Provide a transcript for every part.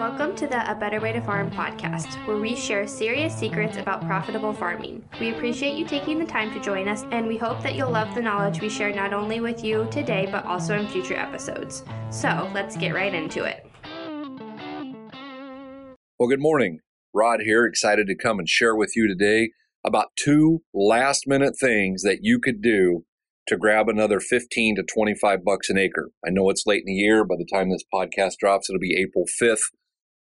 Welcome to the A Better Way to Farm podcast, where we share serious secrets about profitable farming. We appreciate you taking the time to join us, and we hope that you'll love the knowledge we share not only with you today, but also in future episodes. So let's get right into it. Well, good morning. Rod here, excited to come and share with you today about two last minute things that you could do to grab another 15 to 25 bucks an acre. I know it's late in the year. By the time this podcast drops, it'll be April 5th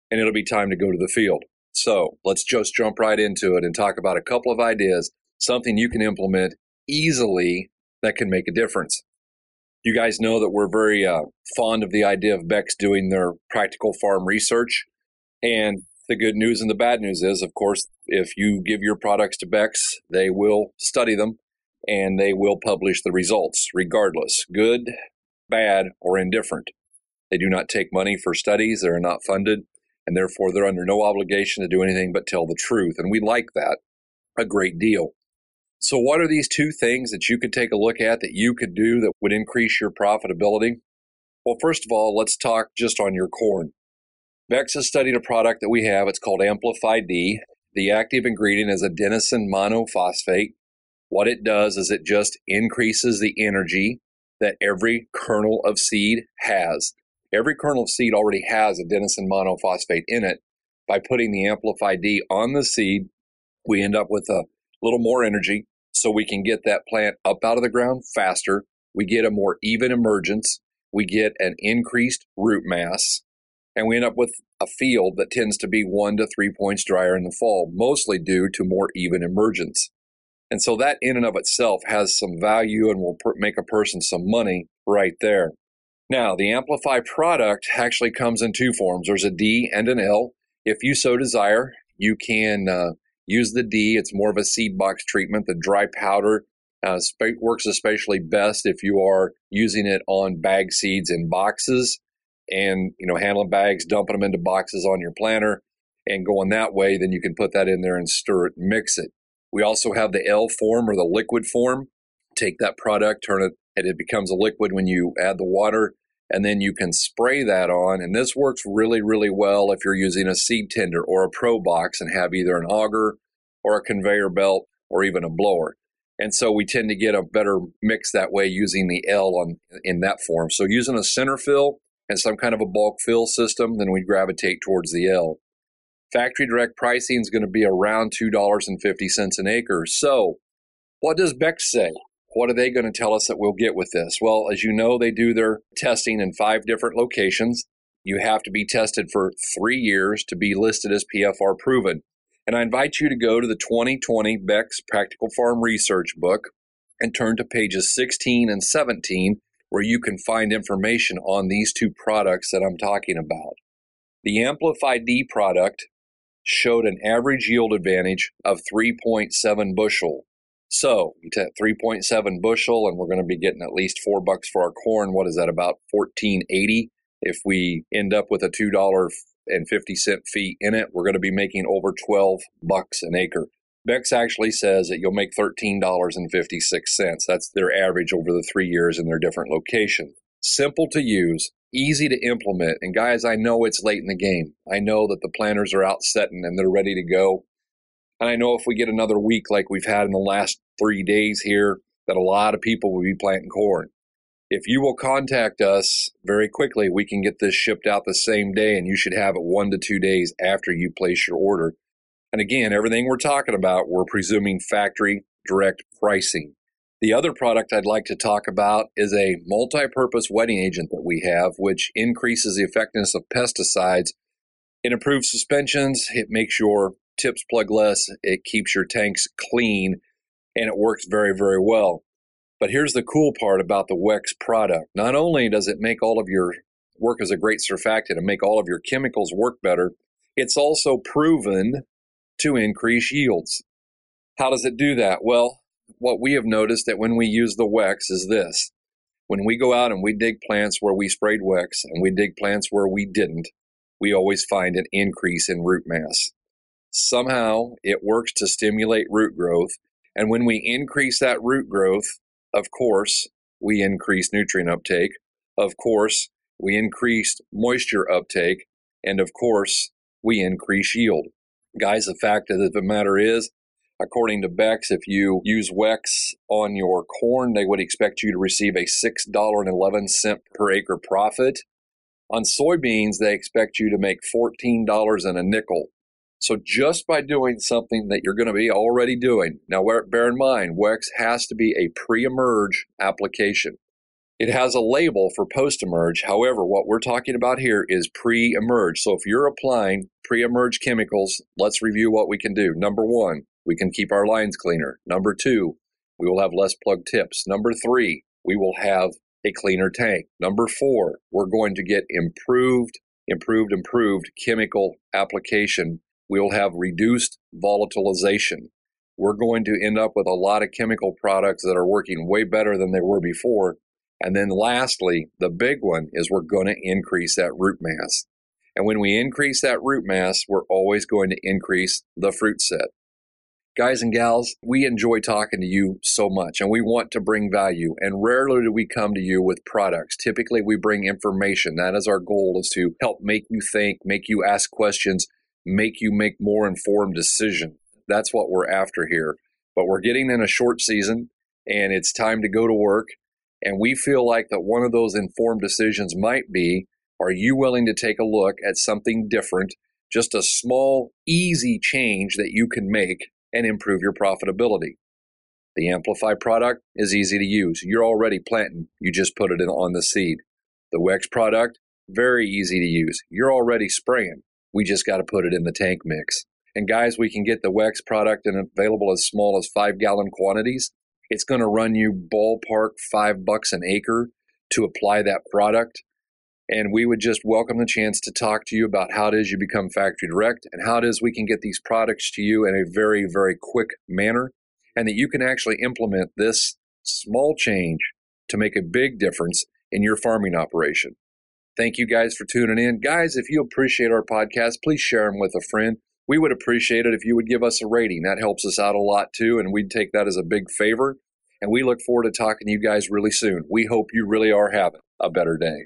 and it'll be time to go to the field. So let's just jump right into it and talk about a couple of ideas, something you can implement easily that can make a difference. You guys know that we're very uh, fond of the idea of Beck's doing their practical farm research. And the good news and the bad news is, of course, if you give your products to Beck's, they will study them and they will publish the results regardless, good, bad, or indifferent. They do not take money for studies, they are not funded, and therefore they're under no obligation to do anything but tell the truth. And we like that a great deal. So, what are these two things that you could take a look at that you could do that would increase your profitability? Well, first of all, let's talk just on your corn. Beck's has studied a product that we have. It's called Amplify D. The active ingredient is adenosine monophosphate. What it does is it just increases the energy that every kernel of seed has. Every kernel of seed already has adenosine monophosphate in it. By putting the Amplify D on the seed, we end up with a little more energy so we can get that plant up out of the ground faster. We get a more even emergence. We get an increased root mass. And we end up with a field that tends to be one to three points drier in the fall, mostly due to more even emergence. And so that in and of itself has some value and will per- make a person some money right there. Now, the Amplify product actually comes in two forms. There's a D and an L. If you so desire, you can uh, use the D. It's more of a seed box treatment. The dry powder uh, sp- works especially best if you are using it on bag seeds in boxes and, you know, handling bags, dumping them into boxes on your planter and going that way. Then you can put that in there and stir it mix it. We also have the L form or the liquid form. Take that product, turn it, and it becomes a liquid when you add the water, and then you can spray that on. And this works really, really well if you're using a seed tender or a pro box and have either an auger or a conveyor belt or even a blower. And so we tend to get a better mix that way using the L on in that form. So using a center fill and some kind of a bulk fill system, then we gravitate towards the L. Factory direct pricing is going to be around $2.50 an acre. So, what does Beck say? What are they going to tell us that we'll get with this? Well, as you know, they do their testing in five different locations. You have to be tested for three years to be listed as PFR proven. And I invite you to go to the 2020 Beck's Practical Farm Research book and turn to pages 16 and 17, where you can find information on these two products that I'm talking about. The Amplify D product showed an average yield advantage of 3.7 bushel. So you take 3.7 bushel, and we're going to be getting at least four bucks for our corn. What is that? About 14.80. If we end up with a two dollar and fifty cent fee in it, we're going to be making over 12 bucks an acre. Beck's actually says that you'll make $13.56. That's their average over the three years in their different location. Simple to use, easy to implement. And guys, I know it's late in the game. I know that the planters are out setting and they're ready to go. And I know if we get another week like we've had in the last three days here, that a lot of people will be planting corn. If you will contact us very quickly, we can get this shipped out the same day and you should have it one to two days after you place your order. And again, everything we're talking about, we're presuming factory direct pricing. The other product I'd like to talk about is a multi purpose wetting agent that we have, which increases the effectiveness of pesticides. It improves suspensions, it makes your tips plug less, it keeps your tanks clean, and it works very, very well. But here's the cool part about the Wex product. Not only does it make all of your work as a great surfactant and make all of your chemicals work better, it's also proven to increase yields. How does it do that? Well, what we have noticed that when we use the Wex is this. When we go out and we dig plants where we sprayed Wex and we dig plants where we didn't, we always find an increase in root mass. Somehow it works to stimulate root growth. And when we increase that root growth, of course, we increase nutrient uptake. Of course, we increase moisture uptake. And of course, we increase yield. Guys, the fact of the matter is, according to Beck's, if you use Wex on your corn, they would expect you to receive a $6.11 per acre profit. On soybeans, they expect you to make $14 and a nickel. So just by doing something that you're going to be already doing, now bear in mind, Wex has to be a pre-emerge application. It has a label for post-emerge. However, what we're talking about here is pre-emerge. So if you're applying pre-emerge chemicals, let's review what we can do. Number one, we can keep our lines cleaner. Number two, we will have less plug tips. Number three, we will have a cleaner tank. Number four, we're going to get improved, improved, improved chemical application. We will have reduced volatilization. We're going to end up with a lot of chemical products that are working way better than they were before. And then lastly, the big one is we're going to increase that root mass. And when we increase that root mass, we're always going to increase the fruit set. Guys and gals, we enjoy talking to you so much and we want to bring value. And rarely do we come to you with products. Typically, we bring information. That is our goal is to help make you think, make you ask questions, make you make more informed decisions. That's what we're after here. But we're getting in a short season and it's time to go to work. And we feel like that one of those informed decisions might be are you willing to take a look at something different, just a small, easy change that you can make and improve your profitability. The Amplify product is easy to use. You're already planting, you just put it in on the seed. The Wex product, very easy to use. You're already spraying. We just got to put it in the tank mix. And guys, we can get the Wex product and available as small as five gallon quantities. It's going to run you ballpark five bucks an acre to apply that product. And we would just welcome the chance to talk to you about how it is you become factory direct and how it is we can get these products to you in a very, very quick manner and that you can actually implement this small change to make a big difference in your farming operation. Thank you guys for tuning in. Guys, if you appreciate our podcast, please share them with a friend. We would appreciate it if you would give us a rating. That helps us out a lot too, and we'd take that as a big favor. And we look forward to talking to you guys really soon. We hope you really are having a better day.